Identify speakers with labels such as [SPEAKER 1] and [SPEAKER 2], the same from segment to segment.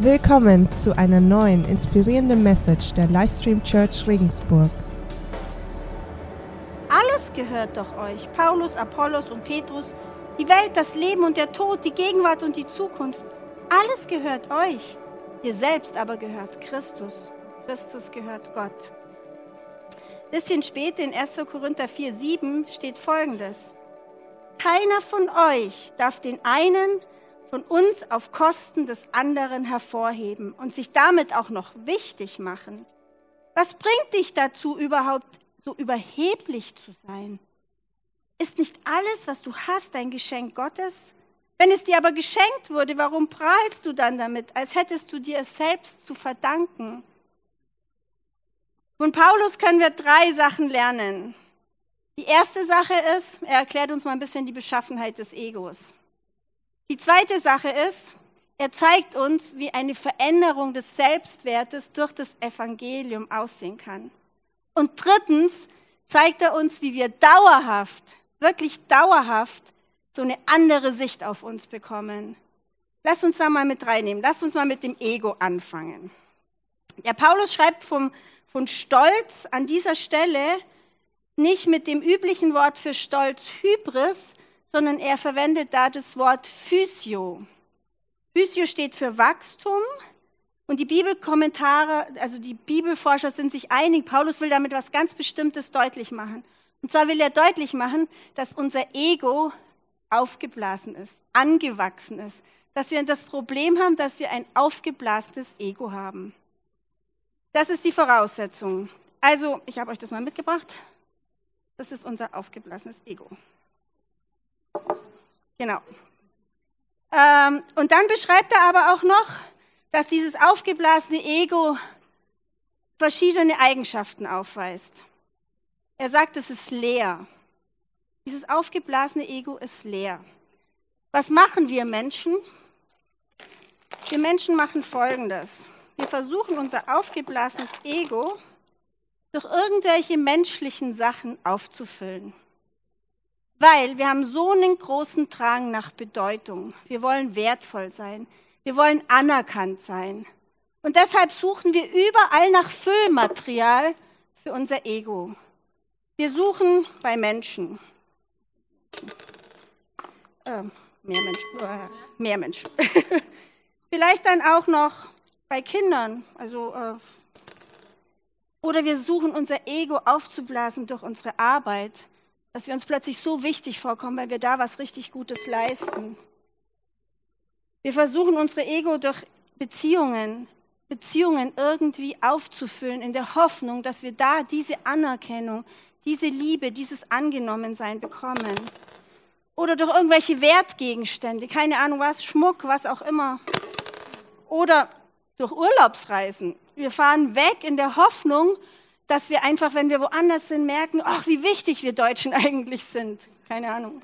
[SPEAKER 1] Willkommen zu einer neuen inspirierenden Message der Livestream Church Regensburg.
[SPEAKER 2] Alles gehört doch euch. Paulus, Apollos und Petrus, die Welt, das Leben und der Tod, die Gegenwart und die Zukunft. Alles gehört euch. Ihr selbst aber gehört Christus. Christus gehört Gott. Bisschen später in 1. Korinther 4, 7 steht folgendes. Keiner von euch darf den einen von uns auf Kosten des anderen hervorheben und sich damit auch noch wichtig machen. Was bringt dich dazu überhaupt so überheblich zu sein? Ist nicht alles, was du hast, ein Geschenk Gottes? Wenn es dir aber geschenkt wurde, warum prahlst du dann damit, als hättest du dir es selbst zu verdanken? Von Paulus können wir drei Sachen lernen. Die erste Sache ist, er erklärt uns mal ein bisschen die Beschaffenheit des Egos. Die zweite Sache ist, er zeigt uns, wie eine Veränderung des Selbstwertes durch das Evangelium aussehen kann. Und drittens zeigt er uns, wie wir dauerhaft, wirklich dauerhaft, so eine andere Sicht auf uns bekommen. Lass uns da mal mit reinnehmen. Lass uns mal mit dem Ego anfangen. Der Paulus schreibt vom, von Stolz an dieser Stelle nicht mit dem üblichen Wort für Stolz Hybris, sondern er verwendet da das Wort Physio. Physio steht für Wachstum und die Bibelkommentare, also die Bibelforscher sind sich einig, Paulus will damit was ganz Bestimmtes deutlich machen. Und zwar will er deutlich machen, dass unser Ego aufgeblasen ist, angewachsen ist, dass wir das Problem haben, dass wir ein aufgeblasenes Ego haben. Das ist die Voraussetzung. Also, ich habe euch das mal mitgebracht. Das ist unser aufgeblasenes Ego. Genau. Ähm, und dann beschreibt er aber auch noch, dass dieses aufgeblasene Ego verschiedene Eigenschaften aufweist. Er sagt, es ist leer. Dieses aufgeblasene Ego ist leer. Was machen wir Menschen? Wir Menschen machen Folgendes. Wir versuchen unser aufgeblasenes Ego durch irgendwelche menschlichen Sachen aufzufüllen. Weil wir haben so einen großen Drang nach Bedeutung. Wir wollen wertvoll sein. Wir wollen anerkannt sein. Und deshalb suchen wir überall nach Füllmaterial für unser Ego. Wir suchen bei Menschen. Äh, mehr Menschen. Äh, mehr Menschen. Vielleicht dann auch noch bei Kindern. Also, äh, oder wir suchen unser Ego aufzublasen durch unsere Arbeit dass wir uns plötzlich so wichtig vorkommen, weil wir da was richtig Gutes leisten. Wir versuchen unsere Ego durch Beziehungen, Beziehungen irgendwie aufzufüllen, in der Hoffnung, dass wir da diese Anerkennung, diese Liebe, dieses Angenommensein bekommen. Oder durch irgendwelche Wertgegenstände, keine Ahnung was, Schmuck, was auch immer. Oder durch Urlaubsreisen. Wir fahren weg in der Hoffnung, dass wir einfach, wenn wir woanders sind, merken, ach, wie wichtig wir Deutschen eigentlich sind. Keine Ahnung.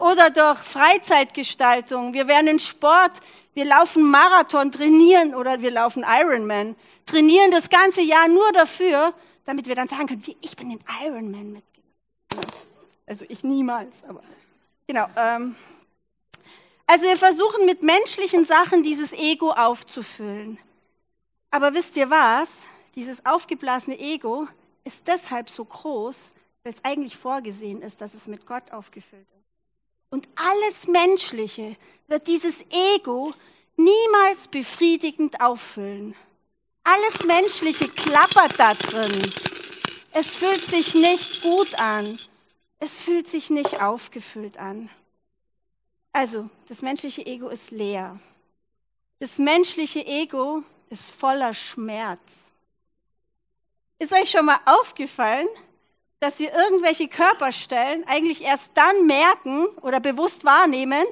[SPEAKER 2] Oder durch Freizeitgestaltung. Wir werden in Sport, wir laufen Marathon, trainieren oder wir laufen Ironman. Trainieren das ganze Jahr nur dafür, damit wir dann sagen können, wie, ich bin in Ironman mitgelaufen. Also ich niemals, aber genau. Ähm, also wir versuchen mit menschlichen Sachen dieses Ego aufzufüllen. Aber wisst ihr was? Dieses aufgeblasene Ego ist deshalb so groß, weil es eigentlich vorgesehen ist, dass es mit Gott aufgefüllt ist. Und alles Menschliche wird dieses Ego niemals befriedigend auffüllen. Alles Menschliche klappert da drin. Es fühlt sich nicht gut an. Es fühlt sich nicht aufgefüllt an. Also, das menschliche Ego ist leer. Das menschliche Ego ist voller Schmerz. Ist euch schon mal aufgefallen, dass wir irgendwelche Körperstellen eigentlich erst dann merken oder bewusst wahrnehmen,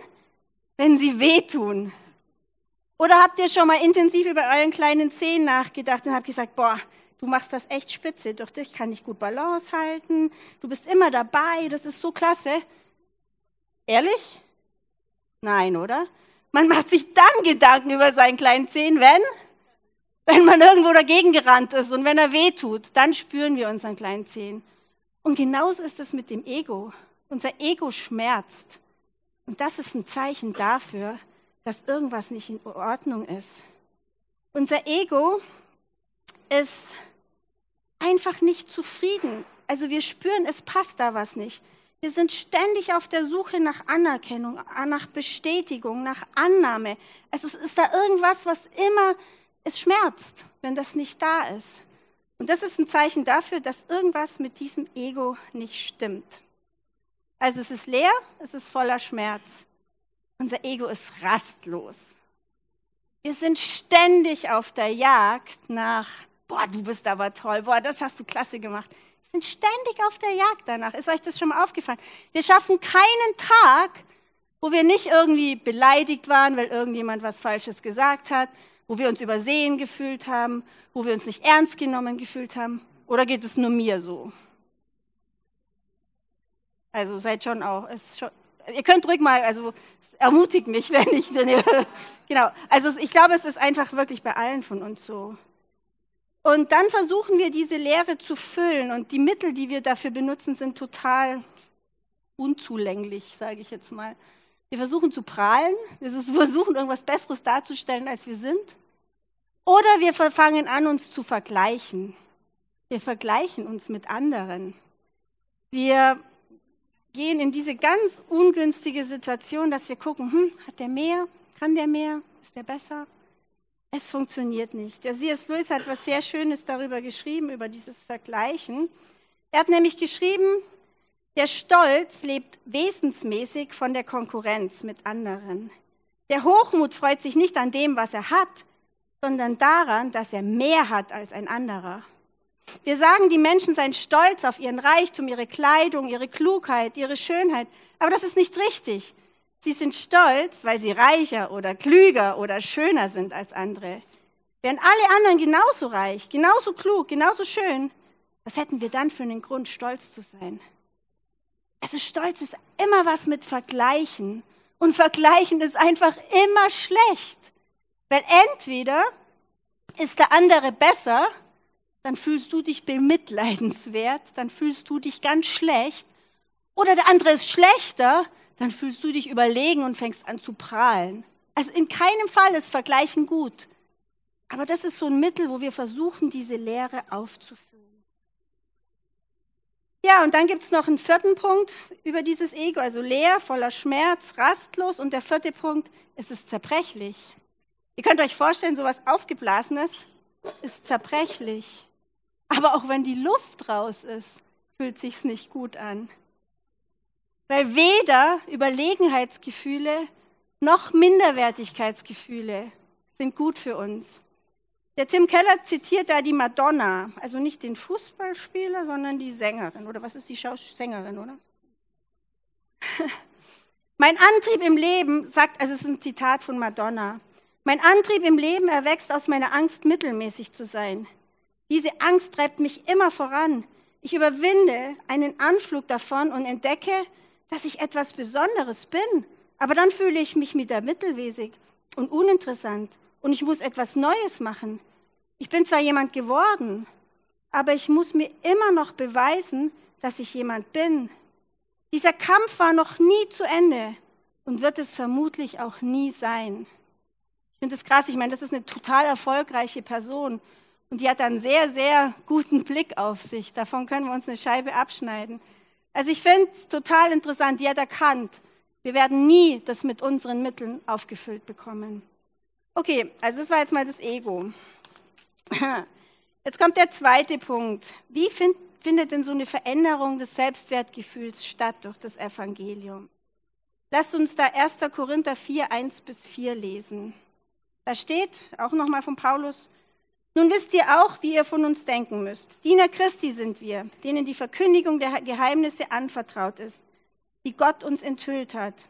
[SPEAKER 2] wenn sie wehtun? Oder habt ihr schon mal intensiv über euren kleinen Zehen nachgedacht und habt gesagt, boah, du machst das echt spitze, durch dich kann ich gut Balance halten, du bist immer dabei, das ist so klasse. Ehrlich? Nein, oder? Man macht sich dann Gedanken über seinen kleinen Zehen, wenn wenn man irgendwo dagegen gerannt ist und wenn er weh tut, dann spüren wir unseren kleinen Zehen. Und genauso ist es mit dem Ego. Unser Ego schmerzt. Und das ist ein Zeichen dafür, dass irgendwas nicht in Ordnung ist. Unser Ego ist einfach nicht zufrieden. Also wir spüren, es passt da was nicht. Wir sind ständig auf der Suche nach Anerkennung, nach Bestätigung, nach Annahme. Also es ist da irgendwas, was immer, es schmerzt, wenn das nicht da ist. Und das ist ein Zeichen dafür, dass irgendwas mit diesem Ego nicht stimmt. Also es ist leer, es ist voller Schmerz. Unser Ego ist rastlos. Wir sind ständig auf der Jagd nach, boah, du bist aber toll, boah, das hast du klasse gemacht. Wir sind ständig auf der Jagd danach. Ist euch das schon mal aufgefallen? Wir schaffen keinen Tag, wo wir nicht irgendwie beleidigt waren, weil irgendjemand was Falsches gesagt hat, wo wir uns übersehen gefühlt haben, wo wir uns nicht ernst genommen gefühlt haben. Oder geht es nur mir so? Also seid schon auch, schon, ihr könnt ruhig mal, also ermutigt mich, wenn ich, genau. Also ich glaube, es ist einfach wirklich bei allen von uns so. Und dann versuchen wir diese Leere zu füllen und die Mittel, die wir dafür benutzen, sind total unzulänglich, sage ich jetzt mal. Wir versuchen zu prahlen, wir versuchen irgendwas Besseres darzustellen, als wir sind. Oder wir fangen an, uns zu vergleichen. Wir vergleichen uns mit anderen. Wir gehen in diese ganz ungünstige Situation, dass wir gucken, hm, hat der mehr? Kann der mehr? Ist der besser? Es funktioniert nicht. Der C.S. Lewis hat was sehr Schönes darüber geschrieben, über dieses Vergleichen. Er hat nämlich geschrieben, der Stolz lebt wesensmäßig von der Konkurrenz mit anderen. Der Hochmut freut sich nicht an dem, was er hat, sondern daran, dass er mehr hat als ein anderer. Wir sagen, die Menschen seien stolz auf ihren Reichtum, ihre Kleidung, ihre Klugheit, ihre Schönheit. Aber das ist nicht richtig. Sie sind stolz, weil sie reicher oder klüger oder schöner sind als andere. Wären alle anderen genauso reich, genauso klug, genauso schön, was hätten wir dann für einen Grund, stolz zu sein? Also Stolz ist immer was mit Vergleichen. Und Vergleichen ist einfach immer schlecht. Weil entweder ist der andere besser dann fühlst du dich bemitleidenswert, dann fühlst du dich ganz schlecht. Oder der andere ist schlechter, dann fühlst du dich überlegen und fängst an zu prahlen. Also in keinem Fall ist Vergleichen gut. Aber das ist so ein Mittel, wo wir versuchen, diese Lehre aufzufüllen. Ja, und dann gibt es noch einen vierten Punkt über dieses Ego, also leer, voller Schmerz, rastlos. Und der vierte Punkt, es ist zerbrechlich. Ihr könnt euch vorstellen, so was Aufgeblasenes ist zerbrechlich. Aber auch wenn die Luft raus ist, fühlt sich's nicht gut an. Weil weder Überlegenheitsgefühle noch Minderwertigkeitsgefühle sind gut für uns. Der Tim Keller zitiert da die Madonna, also nicht den Fußballspieler, sondern die Sängerin. Oder was ist die Sängerin, oder? mein Antrieb im Leben, sagt, also es ist ein Zitat von Madonna, mein Antrieb im Leben erwächst aus meiner Angst, mittelmäßig zu sein. Diese Angst treibt mich immer voran. Ich überwinde einen Anflug davon und entdecke, dass ich etwas Besonderes bin. Aber dann fühle ich mich wieder mittelmäßig und uninteressant und ich muss etwas Neues machen. Ich bin zwar jemand geworden, aber ich muss mir immer noch beweisen, dass ich jemand bin. Dieser Kampf war noch nie zu Ende und wird es vermutlich auch nie sein. Finde das krass, ich meine, das ist eine total erfolgreiche Person und die hat einen sehr, sehr guten Blick auf sich. Davon können wir uns eine Scheibe abschneiden. Also ich finde es total interessant. Die hat erkannt, wir werden nie das mit unseren Mitteln aufgefüllt bekommen. Okay, also das war jetzt mal das Ego. Jetzt kommt der zweite Punkt. Wie find, findet denn so eine Veränderung des Selbstwertgefühls statt durch das Evangelium? Lasst uns da 1. Korinther 4, 1 bis 4 lesen. Da steht, auch nochmal von Paulus, nun wisst ihr auch, wie ihr von uns denken müsst. Diener Christi sind wir, denen die Verkündigung der Geheimnisse anvertraut ist, die Gott uns enthüllt hat.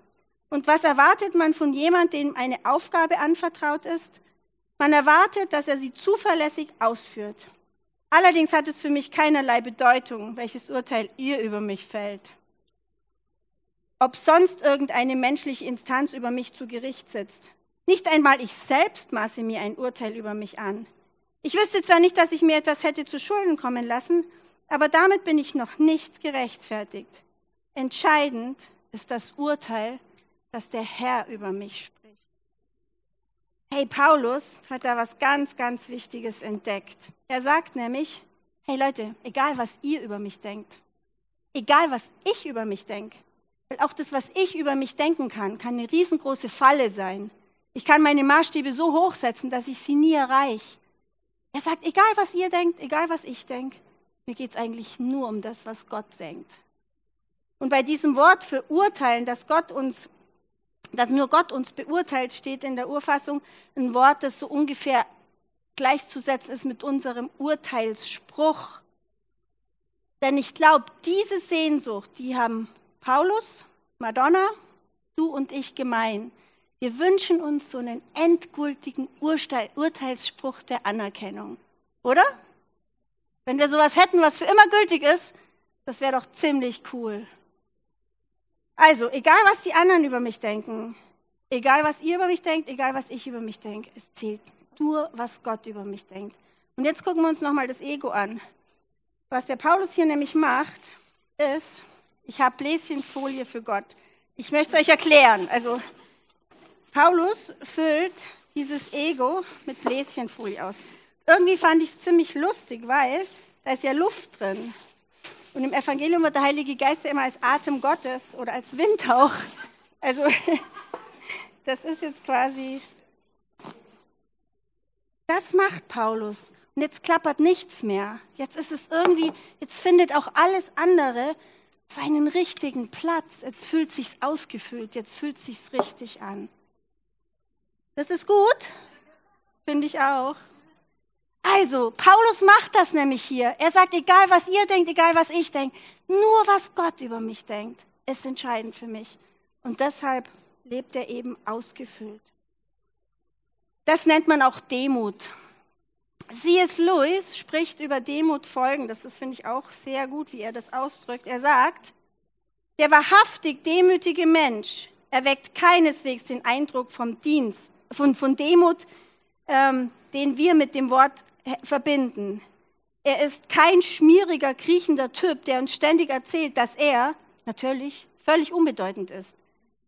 [SPEAKER 2] Und was erwartet man von jemandem, dem eine Aufgabe anvertraut ist? Man erwartet, dass er sie zuverlässig ausführt. Allerdings hat es für mich keinerlei Bedeutung, welches Urteil ihr über mich fällt. Ob sonst irgendeine menschliche Instanz über mich zu Gericht sitzt. Nicht einmal ich selbst maße mir ein Urteil über mich an. Ich wüsste zwar nicht, dass ich mir etwas hätte zu Schulden kommen lassen, aber damit bin ich noch nicht gerechtfertigt. Entscheidend ist das Urteil, das der Herr über mich spricht. Hey, Paulus hat da was ganz, ganz Wichtiges entdeckt. Er sagt nämlich, hey Leute, egal was ihr über mich denkt, egal was ich über mich denke, weil auch das, was ich über mich denken kann, kann eine riesengroße Falle sein. Ich kann meine Maßstäbe so hochsetzen, dass ich sie nie erreiche. Er sagt, egal was ihr denkt, egal was ich denke, mir geht es eigentlich nur um das, was Gott denkt. Und bei diesem Wort für urteilen, dass Gott uns, dass nur Gott uns beurteilt, steht in der Urfassung ein Wort, das so ungefähr gleichzusetzen ist mit unserem Urteilsspruch. Denn ich glaube, diese Sehnsucht, die haben Paulus, Madonna, du und ich gemein. Wir wünschen uns so einen endgültigen Urteilsspruch der Anerkennung, oder? Wenn wir sowas hätten, was für immer gültig ist, das wäre doch ziemlich cool. Also, egal was die anderen über mich denken, egal was ihr über mich denkt, egal was ich über mich denke, es zählt nur, was Gott über mich denkt. Und jetzt gucken wir uns nochmal das Ego an. Was der Paulus hier nämlich macht, ist, ich habe Bläschenfolie für Gott. Ich möchte es euch erklären. Also, Paulus füllt dieses Ego mit Bläschenfolie aus. Irgendwie fand ich es ziemlich lustig, weil da ist ja Luft drin. Und im Evangelium wird der Heilige Geist ja immer als Atem Gottes oder als Windhauch. Also das ist jetzt quasi, das macht Paulus. Und jetzt klappert nichts mehr. Jetzt ist es irgendwie, jetzt findet auch alles andere seinen richtigen Platz. Jetzt fühlt sich's ausgefüllt, jetzt fühlt sich's richtig an. Das ist gut, finde ich auch. Also, Paulus macht das nämlich hier. Er sagt, egal was ihr denkt, egal was ich denke, nur was Gott über mich denkt, ist entscheidend für mich. Und deshalb lebt er eben ausgefüllt. Das nennt man auch Demut. C.S. Lewis spricht über Demut folgendes, das finde ich auch sehr gut, wie er das ausdrückt. Er sagt, der wahrhaftig demütige Mensch erweckt keineswegs den Eindruck vom Dienst, von, von Demut, ähm, den wir mit dem Wort verbinden. Er ist kein schmieriger, kriechender Typ, der uns ständig erzählt, dass er natürlich völlig unbedeutend ist.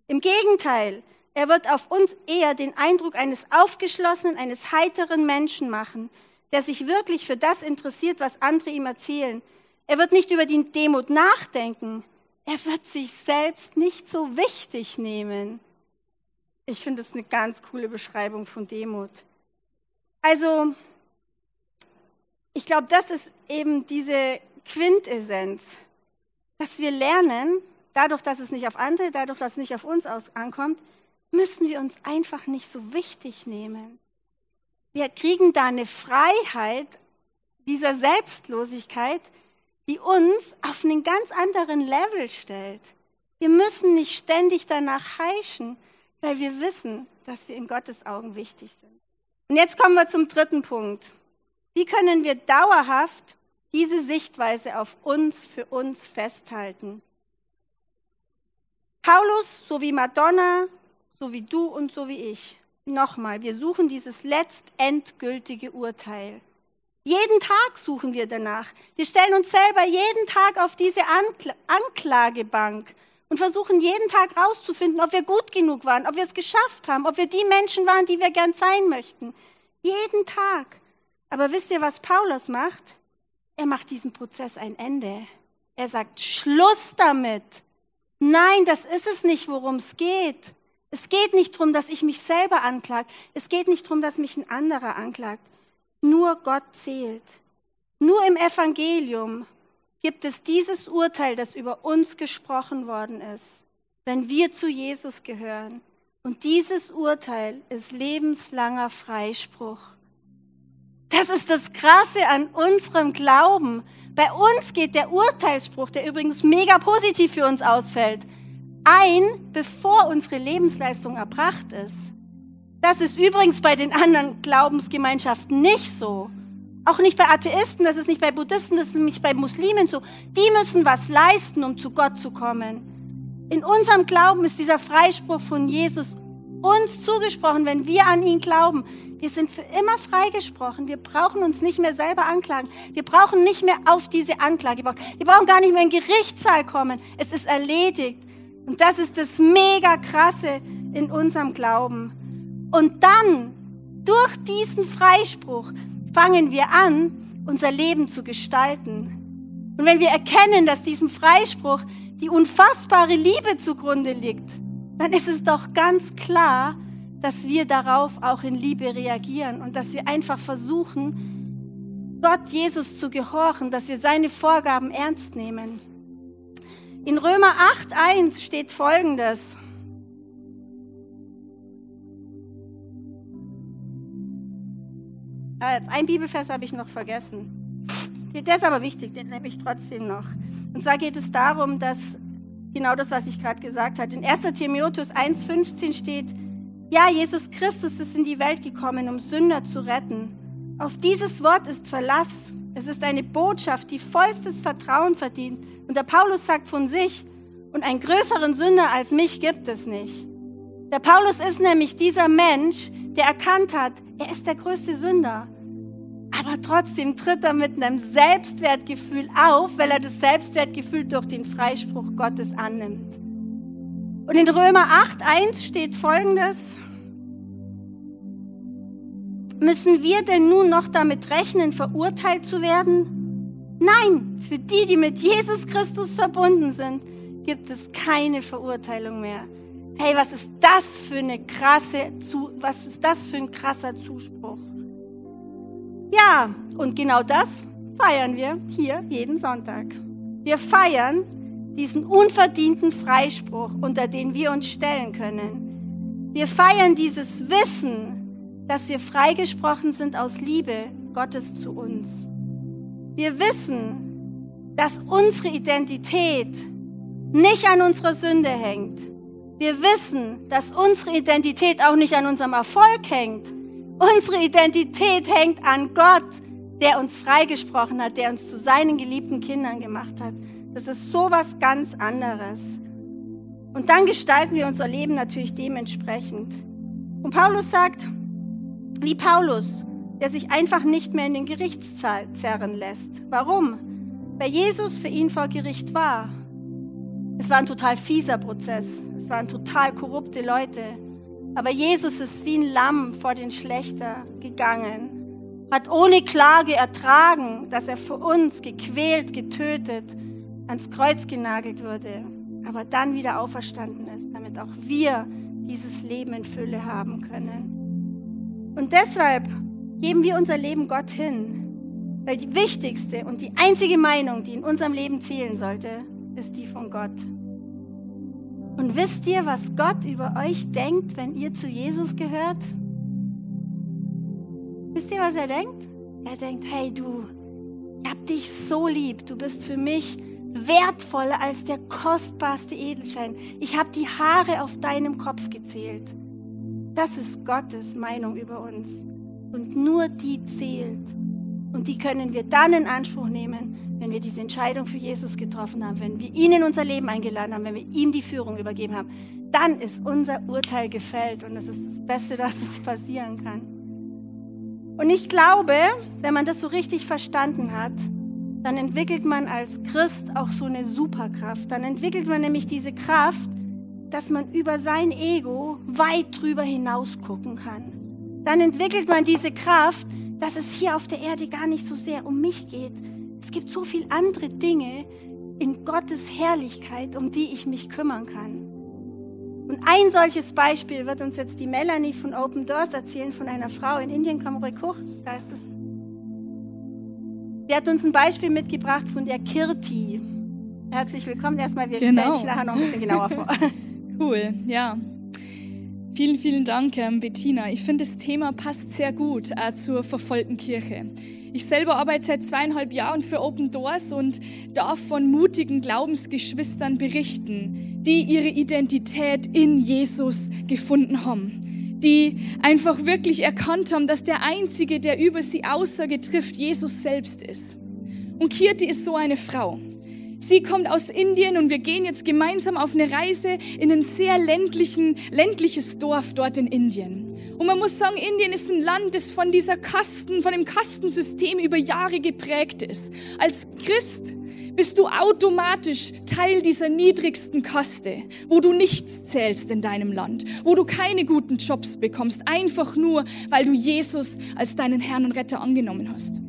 [SPEAKER 2] Im Gegenteil, er wird auf uns eher den Eindruck eines aufgeschlossenen, eines heiteren Menschen machen, der sich wirklich für das interessiert, was andere ihm erzählen. Er wird nicht über die Demut nachdenken. Er wird sich selbst nicht so wichtig nehmen. Ich finde es eine ganz coole Beschreibung von Demut. Also, ich glaube, das ist eben diese Quintessenz, dass wir lernen, dadurch, dass es nicht auf andere, dadurch, dass es nicht auf uns ankommt, müssen wir uns einfach nicht so wichtig nehmen. Wir kriegen da eine Freiheit dieser Selbstlosigkeit, die uns auf einen ganz anderen Level stellt. Wir müssen nicht ständig danach heischen, weil wir wissen, dass wir in Gottes Augen wichtig sind. Und jetzt kommen wir zum dritten Punkt. Wie können wir dauerhaft diese Sichtweise auf uns für uns festhalten? Paulus, so wie Madonna, so wie du und so wie ich. Nochmal, wir suchen dieses letztendgültige Urteil. Jeden Tag suchen wir danach. Wir stellen uns selber jeden Tag auf diese Ankl Anklagebank und versuchen jeden Tag rauszufinden, ob wir gut genug waren, ob wir es geschafft haben, ob wir die Menschen waren, die wir gern sein möchten. Jeden Tag. Aber wisst ihr, was Paulus macht? Er macht diesem Prozess ein Ende. Er sagt, Schluss damit. Nein, das ist es nicht, worum es geht. Es geht nicht darum, dass ich mich selber anklage. Es geht nicht darum, dass mich ein anderer anklagt. Nur Gott zählt. Nur im Evangelium gibt es dieses Urteil, das über uns gesprochen worden ist, wenn wir zu Jesus gehören. Und dieses Urteil ist lebenslanger Freispruch. Das ist das Krasse an unserem Glauben. Bei uns geht der Urteilsspruch, der übrigens mega positiv für uns ausfällt, ein, bevor unsere Lebensleistung erbracht ist. Das ist übrigens bei den anderen Glaubensgemeinschaften nicht so. Auch nicht bei Atheisten, das ist nicht bei Buddhisten, das ist nicht bei Muslimen so. Die müssen was leisten, um zu Gott zu kommen. In unserem Glauben ist dieser Freispruch von Jesus uns zugesprochen, wenn wir an ihn glauben. Wir sind für immer freigesprochen. Wir brauchen uns nicht mehr selber anklagen. Wir brauchen nicht mehr auf diese Anklage. Wir brauchen gar nicht mehr in den Gerichtssaal kommen. Es ist erledigt. Und das ist das mega krasse in unserem Glauben. Und dann durch diesen Freispruch fangen wir an, unser Leben zu gestalten. Und wenn wir erkennen, dass diesem Freispruch die unfassbare Liebe zugrunde liegt, dann ist es doch ganz klar, dass wir darauf auch in Liebe reagieren und dass wir einfach versuchen, Gott Jesus zu gehorchen, dass wir seine Vorgaben ernst nehmen. In Römer 8.1 steht Folgendes. Ah, jetzt ein Bibelvers habe ich noch vergessen. Der ist aber wichtig, den nehme ich trotzdem noch. Und zwar geht es darum, dass genau das, was ich gerade gesagt habe, in 1 Timotheus 1,15 steht, ja, Jesus Christus ist in die Welt gekommen, um Sünder zu retten. Auf dieses Wort ist Verlass. Es ist eine Botschaft, die vollstes Vertrauen verdient. Und der Paulus sagt von sich, und einen größeren Sünder als mich gibt es nicht. Der Paulus ist nämlich dieser Mensch, der erkannt hat, er ist der größte Sünder. Aber trotzdem tritt er mit einem Selbstwertgefühl auf, weil er das Selbstwertgefühl durch den Freispruch Gottes annimmt. Und in Römer 8.1 steht folgendes. Müssen wir denn nun noch damit rechnen, verurteilt zu werden? Nein, für die, die mit Jesus Christus verbunden sind, gibt es keine Verurteilung mehr. Hey, was ist das für eine krasse, was ist das für ein krasser Zuspruch? Ja, und genau das feiern wir hier jeden Sonntag. Wir feiern diesen unverdienten Freispruch, unter den wir uns stellen können. Wir feiern dieses Wissen, dass wir freigesprochen sind aus Liebe Gottes zu uns. Wir wissen, dass unsere Identität nicht an unserer Sünde hängt. Wir wissen, dass unsere Identität auch nicht an unserem Erfolg hängt. Unsere Identität hängt an Gott, der uns freigesprochen hat, der uns zu seinen geliebten Kindern gemacht hat. Das ist sowas ganz anderes. Und dann gestalten wir unser Leben natürlich dementsprechend. Und Paulus sagt, wie Paulus, der sich einfach nicht mehr in den Gerichtssaal zerren lässt. Warum? Weil Jesus für ihn vor Gericht war. Es war ein total fieser Prozess. Es waren total korrupte Leute. Aber Jesus ist wie ein Lamm vor den Schlechter gegangen, hat ohne Klage ertragen, dass er für uns gequält, getötet, ans Kreuz genagelt wurde, aber dann wieder auferstanden ist, damit auch wir dieses Leben in Fülle haben können. Und deshalb geben wir unser Leben Gott hin, weil die wichtigste und die einzige Meinung, die in unserem Leben zählen sollte, ist die von Gott. Und wisst ihr, was Gott über euch denkt, wenn ihr zu Jesus gehört? Wisst ihr, was er denkt? Er denkt, hey du, ich hab dich so lieb, du bist für mich wertvoller als der kostbarste Edelstein. Ich habe die Haare auf deinem Kopf gezählt. Das ist Gottes Meinung über uns. Und nur die zählt. Und die können wir dann in Anspruch nehmen, wenn wir diese Entscheidung für Jesus getroffen haben, wenn wir ihn in unser Leben eingeladen haben, wenn wir ihm die Führung übergeben haben. Dann ist unser Urteil gefällt und das ist das Beste, was uns passieren kann. Und ich glaube, wenn man das so richtig verstanden hat, dann entwickelt man als Christ auch so eine Superkraft. Dann entwickelt man nämlich diese Kraft, dass man über sein Ego weit drüber hinaus gucken kann. Dann entwickelt man diese Kraft, dass es hier auf der Erde gar nicht so sehr um mich geht. Gibt so viele andere Dinge in Gottes Herrlichkeit, um die ich mich kümmern kann. Und ein solches Beispiel wird uns jetzt die Melanie von Open Doors erzählen, von einer Frau in Indien. Hoch, da ist es. Sie hat uns ein Beispiel mitgebracht von der Kirti. Herzlich willkommen erstmal. Wir genau. stellen dich nachher noch ein bisschen genauer vor.
[SPEAKER 3] cool, ja. Vielen, vielen Dank, ähm, Bettina. Ich finde, das Thema passt sehr gut äh, zur verfolgten Kirche. Ich selber arbeite seit zweieinhalb Jahren für Open Doors und darf von mutigen Glaubensgeschwistern berichten, die ihre Identität in Jesus gefunden haben die einfach wirklich erkannt haben, dass der Einzige, der über sie Aussage trifft, Jesus selbst ist. Und Kirti ist so eine Frau. Sie kommt aus Indien und wir gehen jetzt gemeinsam auf eine Reise in ein sehr ländlichen, ländliches Dorf dort in Indien. Und man muss sagen, Indien ist ein Land, das von dieser Kasten, von dem Kastensystem über Jahre geprägt ist. Als Christ bist du automatisch Teil dieser niedrigsten Kaste, wo du nichts zählst in deinem Land, wo du keine guten Jobs bekommst, einfach nur, weil du Jesus als deinen Herrn und Retter angenommen hast.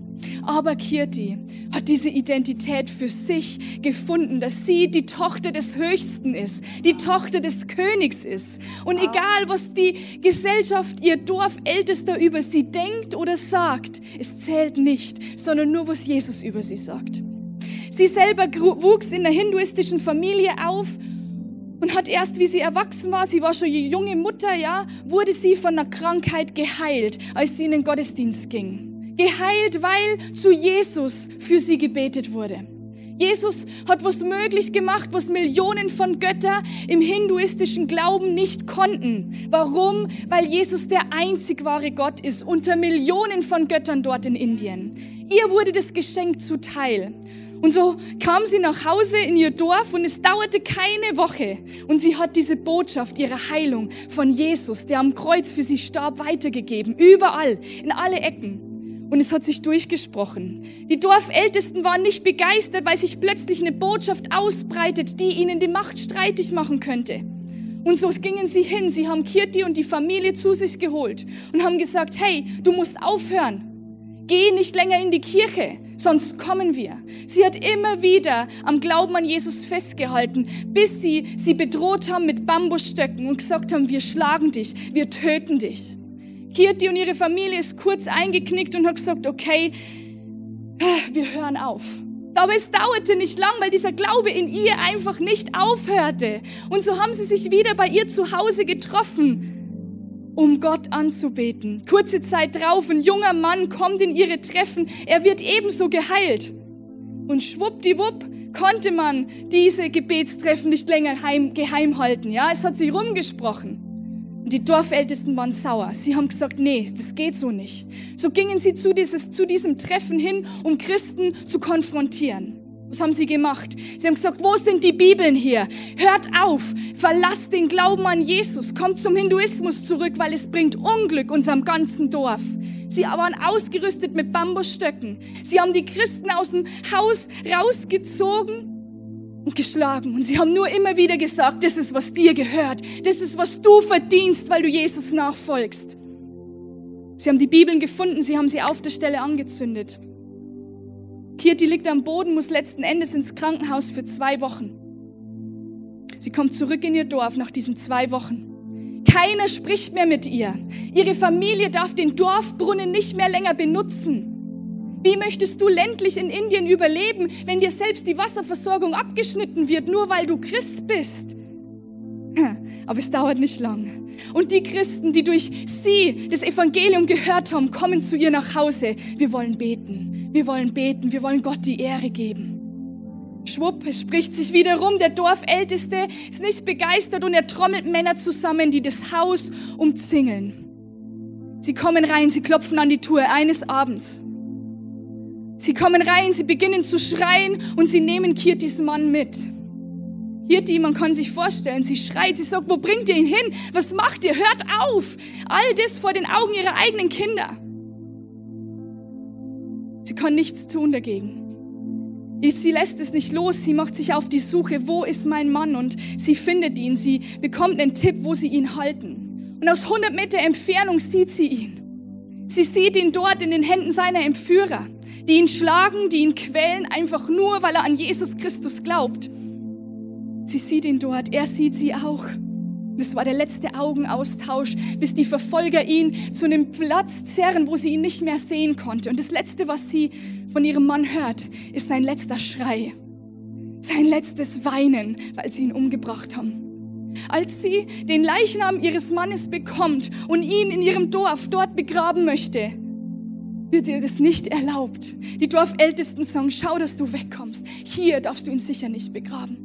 [SPEAKER 3] Aber Kirti hat diese Identität für sich gefunden, dass sie die Tochter des Höchsten ist, die Tochter des Königs ist. Und egal, was die Gesellschaft, ihr Dorfältester über sie denkt oder sagt, es zählt nicht, sondern nur, was Jesus über sie sagt. Sie selber wuchs in einer hinduistischen Familie auf und hat erst, wie sie erwachsen war, sie war schon eine junge Mutter, ja, wurde sie von einer Krankheit geheilt, als sie in den Gottesdienst ging. Geheilt, weil zu Jesus für sie gebetet wurde. Jesus hat was möglich gemacht, was Millionen von Götter im hinduistischen Glauben nicht konnten. Warum? Weil Jesus der einzig wahre Gott ist unter Millionen von Göttern dort in Indien. Ihr wurde das Geschenk zuteil. Und so kam sie nach Hause in ihr Dorf und es dauerte keine Woche. Und sie hat diese Botschaft ihrer Heilung von Jesus, der am Kreuz für sie starb, weitergegeben. Überall, in alle Ecken. Und es hat sich durchgesprochen. Die Dorfältesten waren nicht begeistert, weil sich plötzlich eine Botschaft ausbreitet, die ihnen die Macht streitig machen könnte. Und so gingen sie hin. Sie haben Kirti und die Familie zu sich geholt und haben gesagt, hey, du musst aufhören. Geh nicht länger in die Kirche, sonst kommen wir. Sie hat immer wieder am Glauben an Jesus festgehalten, bis sie sie bedroht haben mit Bambusstöcken und gesagt haben, wir schlagen dich, wir töten dich. Kirti und ihre Familie ist kurz eingeknickt und hat gesagt, okay, wir hören auf. Aber es dauerte nicht lang, weil dieser Glaube in ihr einfach nicht aufhörte. Und so haben sie sich wieder bei ihr zu Hause getroffen, um Gott anzubeten. Kurze Zeit drauf, ein junger Mann kommt in ihre Treffen. Er wird ebenso geheilt. Und schwuppdiwupp konnte man diese Gebetstreffen nicht länger heim, geheim halten. Ja, es hat sich rumgesprochen. Und die Dorfältesten waren sauer. Sie haben gesagt, nee, das geht so nicht. So gingen sie zu, dieses, zu diesem Treffen hin, um Christen zu konfrontieren. Was haben sie gemacht? Sie haben gesagt, wo sind die Bibeln hier? Hört auf, verlasst den Glauben an Jesus, kommt zum Hinduismus zurück, weil es bringt Unglück unserem ganzen Dorf. Sie waren ausgerüstet mit Bambusstöcken. Sie haben die Christen aus dem Haus rausgezogen geschlagen. Und sie haben nur immer wieder gesagt, das ist, was dir gehört. Das ist, was du verdienst, weil du Jesus nachfolgst. Sie haben die Bibeln gefunden, sie haben sie auf der Stelle angezündet. Kirti liegt am Boden, muss letzten Endes ins Krankenhaus für zwei Wochen. Sie kommt zurück in ihr Dorf nach diesen zwei Wochen. Keiner spricht mehr mit ihr. Ihre Familie darf den Dorfbrunnen nicht mehr länger benutzen. Wie möchtest du ländlich in Indien überleben, wenn dir selbst die Wasserversorgung abgeschnitten wird, nur weil du Christ bist? Aber es dauert nicht lang. Und die Christen, die durch sie das Evangelium gehört haben, kommen zu ihr nach Hause. Wir wollen beten. Wir wollen beten. Wir wollen Gott die Ehre geben. Schwupp, es spricht sich wieder rum. Der Dorfälteste ist nicht begeistert und er trommelt Männer zusammen, die das Haus umzingeln. Sie kommen rein, sie klopfen an die Tür eines Abends. Sie kommen rein, sie beginnen zu schreien und sie nehmen Kirtis Mann mit. Kirti, man kann sich vorstellen, sie schreit, sie sagt, wo bringt ihr ihn hin? Was macht ihr? Hört auf! All das vor den Augen ihrer eigenen Kinder. Sie kann nichts tun dagegen. Sie lässt es nicht los, sie macht sich auf die Suche, wo ist mein Mann? Und sie findet ihn, sie bekommt einen Tipp, wo sie ihn halten. Und aus 100 Meter Entfernung sieht sie ihn. Sie sieht ihn dort in den Händen seiner Entführer die ihn schlagen, die ihn quälen, einfach nur, weil er an Jesus Christus glaubt. Sie sieht ihn dort, er sieht sie auch. Das war der letzte Augenaustausch, bis die Verfolger ihn zu einem Platz zerren, wo sie ihn nicht mehr sehen konnte. Und das Letzte, was sie von ihrem Mann hört, ist sein letzter Schrei. Sein letztes Weinen, weil sie ihn umgebracht haben. Als sie den Leichnam ihres Mannes bekommt und ihn in ihrem Dorf dort begraben möchte, wird dir das nicht erlaubt. Die Dorfältesten sagen, schau, dass du wegkommst. Hier darfst du ihn sicher nicht begraben.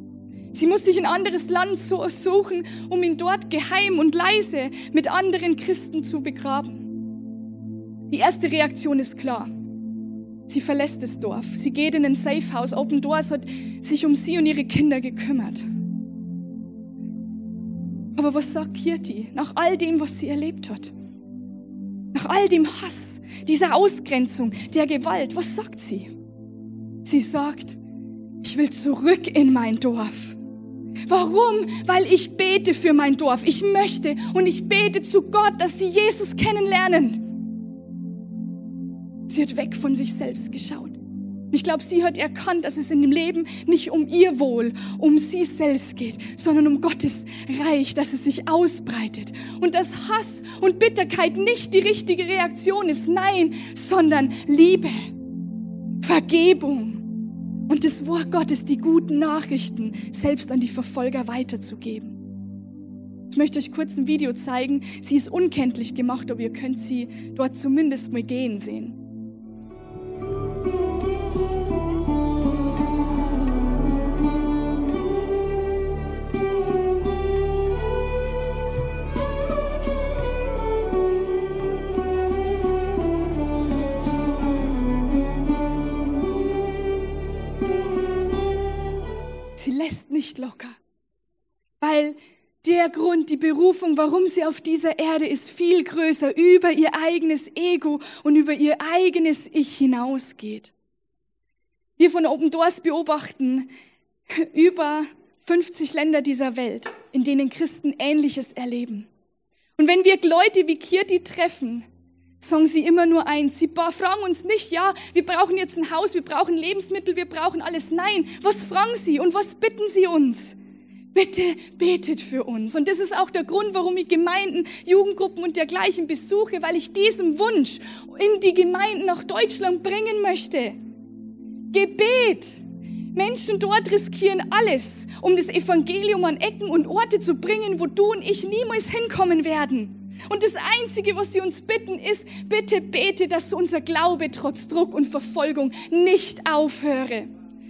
[SPEAKER 3] Sie muss sich ein anderes Land suchen, um ihn dort geheim und leise mit anderen Christen zu begraben. Die erste Reaktion ist klar. Sie verlässt das Dorf. Sie geht in ein Safe House. Open Doors hat sich um sie und ihre Kinder gekümmert. Aber was sagt Kirti nach all dem, was sie erlebt hat? Nach all dem Hass, dieser Ausgrenzung, der Gewalt, was sagt sie? Sie sagt, Ich will zurück in mein Dorf. Warum? Weil ich bete für mein Dorf. Ich möchte und ich bete zu Gott, dass sie Jesus kennenlernen. Sie hat weg von sich selbst geschaut. Ich glaube, sie hat erkannt, dass es in dem Leben nicht um ihr Wohl, um sie selbst geht, sondern um Gottes Reich, dass es sich ausbreitet. Und dass Hass und Bitterkeit nicht die richtige Reaktion ist, nein, sondern Liebe, Vergebung und das Wort Gottes, die guten Nachrichten, selbst an die Verfolger weiterzugeben. Ich möchte euch kurz ein Video zeigen. Sie ist unkenntlich gemacht, aber ihr könnt sie dort zumindest mal gehen sehen. Nicht locker. Weil der Grund, die Berufung, warum sie auf dieser Erde ist, viel größer über ihr eigenes Ego und über ihr eigenes Ich hinausgeht. Wir von Open Doors beobachten über 50 Länder dieser Welt, in denen Christen Ähnliches erleben. Und wenn wir Leute wie Kirti treffen, sagen sie immer nur eins. Sie fragen uns nicht, ja, wir brauchen jetzt ein Haus, wir brauchen Lebensmittel, wir brauchen alles. Nein, was fragen sie und was bitten sie uns? Bitte betet für uns. Und das ist auch der Grund, warum ich Gemeinden, Jugendgruppen und dergleichen besuche, weil ich diesen Wunsch in die Gemeinden nach Deutschland bringen möchte. Gebet. Menschen dort riskieren alles, um das Evangelium an Ecken und Orte zu bringen, wo du und ich niemals hinkommen werden. Und das Einzige, was sie uns bitten, ist, bitte bete, dass unser Glaube trotz Druck und Verfolgung nicht aufhöre.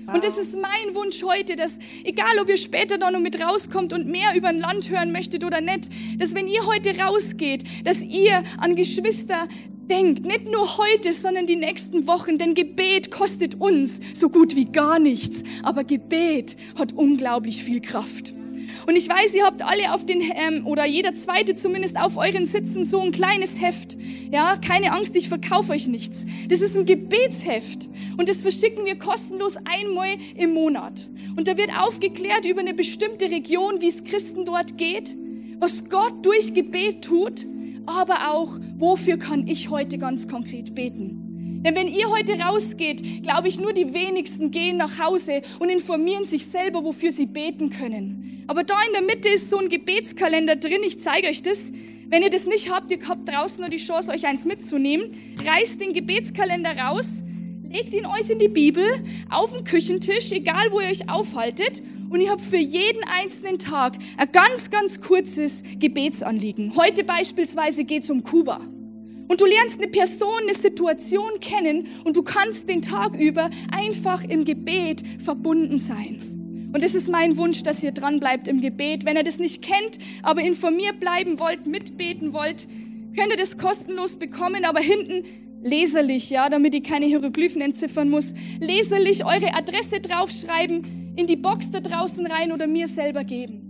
[SPEAKER 3] Und das ist mein Wunsch heute, dass egal ob ihr später da noch mit rauskommt und mehr über ein Land hören möchtet oder nicht, dass wenn ihr heute rausgeht, dass ihr an Geschwister denkt, nicht nur heute, sondern die nächsten Wochen, denn Gebet kostet uns so gut wie gar nichts, aber Gebet hat unglaublich viel Kraft. Und ich weiß, ihr habt alle auf den, ähm, oder jeder zweite zumindest auf euren Sitzen so ein kleines Heft. Ja, keine Angst, ich verkaufe euch nichts. Das ist ein Gebetsheft. Und das verschicken wir kostenlos einmal im Monat. Und da wird aufgeklärt über eine bestimmte Region, wie es Christen dort geht, was Gott durch Gebet tut, aber auch, wofür kann ich heute ganz konkret beten. Denn wenn ihr heute rausgeht, glaube ich, nur die wenigsten gehen nach Hause und informieren sich selber, wofür sie beten können. Aber da in der Mitte ist so ein Gebetskalender drin. Ich zeige euch das. Wenn ihr das nicht habt, ihr habt draußen nur die Chance, euch eins mitzunehmen. Reißt den Gebetskalender raus, legt ihn euch in die Bibel, auf den Küchentisch, egal wo ihr euch aufhaltet. Und ihr habt für jeden einzelnen Tag ein ganz, ganz kurzes Gebetsanliegen. Heute beispielsweise geht es um Kuba. Und du lernst eine Person, eine Situation kennen und du kannst den Tag über einfach im Gebet verbunden sein. Und es ist mein Wunsch, dass ihr dran bleibt im Gebet. Wenn ihr das nicht kennt, aber informiert bleiben wollt, mitbeten wollt, könnt ihr das kostenlos bekommen, aber hinten leserlich, ja, damit ich keine Hieroglyphen entziffern muss, leserlich eure Adresse draufschreiben, in die Box da draußen rein oder mir selber geben.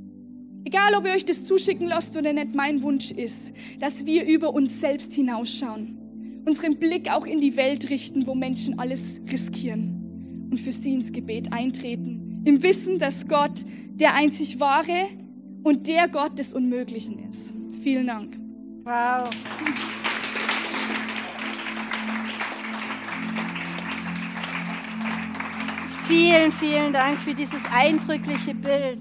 [SPEAKER 3] Egal, ob ihr euch das zuschicken lasst oder nicht, mein Wunsch ist, dass wir über uns selbst hinausschauen, unseren Blick auch in die Welt richten, wo Menschen alles riskieren und für sie ins Gebet eintreten, im Wissen, dass Gott der einzig wahre und der Gott des Unmöglichen ist. Vielen Dank.
[SPEAKER 2] Wow. Vielen, vielen Dank für dieses eindrückliche Bild.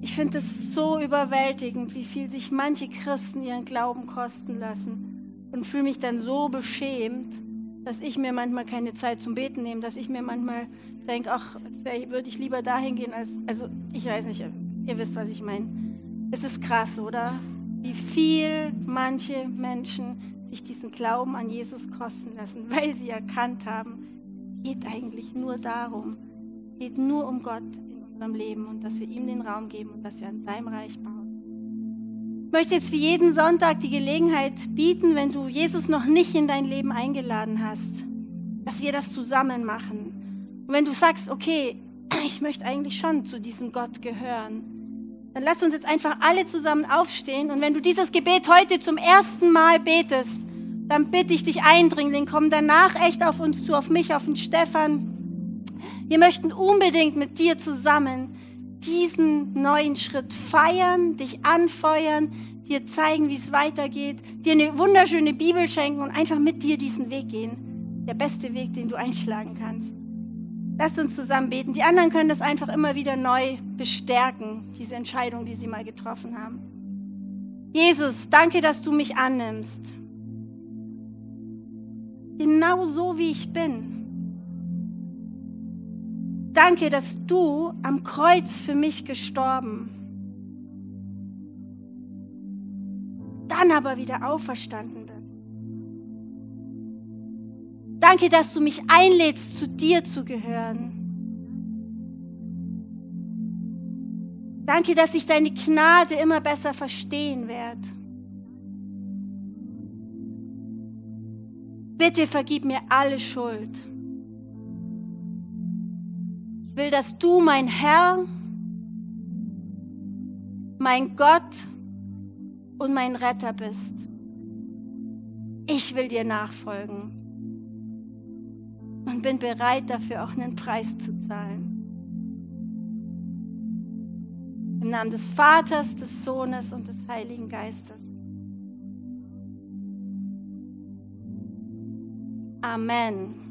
[SPEAKER 2] Ich finde es so überwältigend, wie viel sich manche Christen ihren Glauben kosten lassen und fühle mich dann so beschämt, dass ich mir manchmal keine Zeit zum Beten nehme, dass ich mir manchmal denke, ach, jetzt würde ich lieber dahin gehen als, also ich weiß nicht, ihr wisst, was ich meine. Es ist krass, oder? Wie viel manche Menschen sich diesen Glauben an Jesus kosten lassen, weil sie erkannt haben, es geht eigentlich nur darum, es geht nur um Gott unserem Leben und dass wir ihm den Raum geben und dass wir an seinem Reich bauen. Ich möchte jetzt für jeden Sonntag die Gelegenheit bieten, wenn du Jesus noch nicht in dein Leben eingeladen hast, dass wir das zusammen machen. Und wenn du sagst, okay, ich möchte eigentlich schon zu diesem Gott gehören, dann lass uns jetzt einfach alle zusammen aufstehen. Und wenn du dieses Gebet heute zum ersten Mal betest, dann bitte ich dich eindringlich, komm danach echt auf uns zu, auf mich, auf den Stefan, Wir möchten unbedingt mit dir zusammen diesen neuen Schritt feiern, dich anfeuern, dir zeigen, wie es weitergeht, dir eine wunderschöne Bibel schenken und einfach mit dir diesen Weg gehen. Der beste Weg, den du einschlagen kannst. Lass uns zusammen beten. Die anderen können das einfach immer wieder neu bestärken, diese Entscheidung, die sie mal getroffen haben. Jesus, danke, dass du mich annimmst. Genau so, wie ich bin. Danke, dass du am Kreuz für mich gestorben, dann aber wieder auferstanden bist. Danke, dass du mich einlädst, zu dir zu gehören. Danke, dass ich deine Gnade immer besser verstehen werde. Bitte vergib mir alle Schuld. Will, dass du mein Herr, mein Gott und mein Retter bist. Ich will dir nachfolgen und bin bereit dafür auch einen Preis zu zahlen. Im Namen des Vaters, des Sohnes und des Heiligen Geistes. Amen.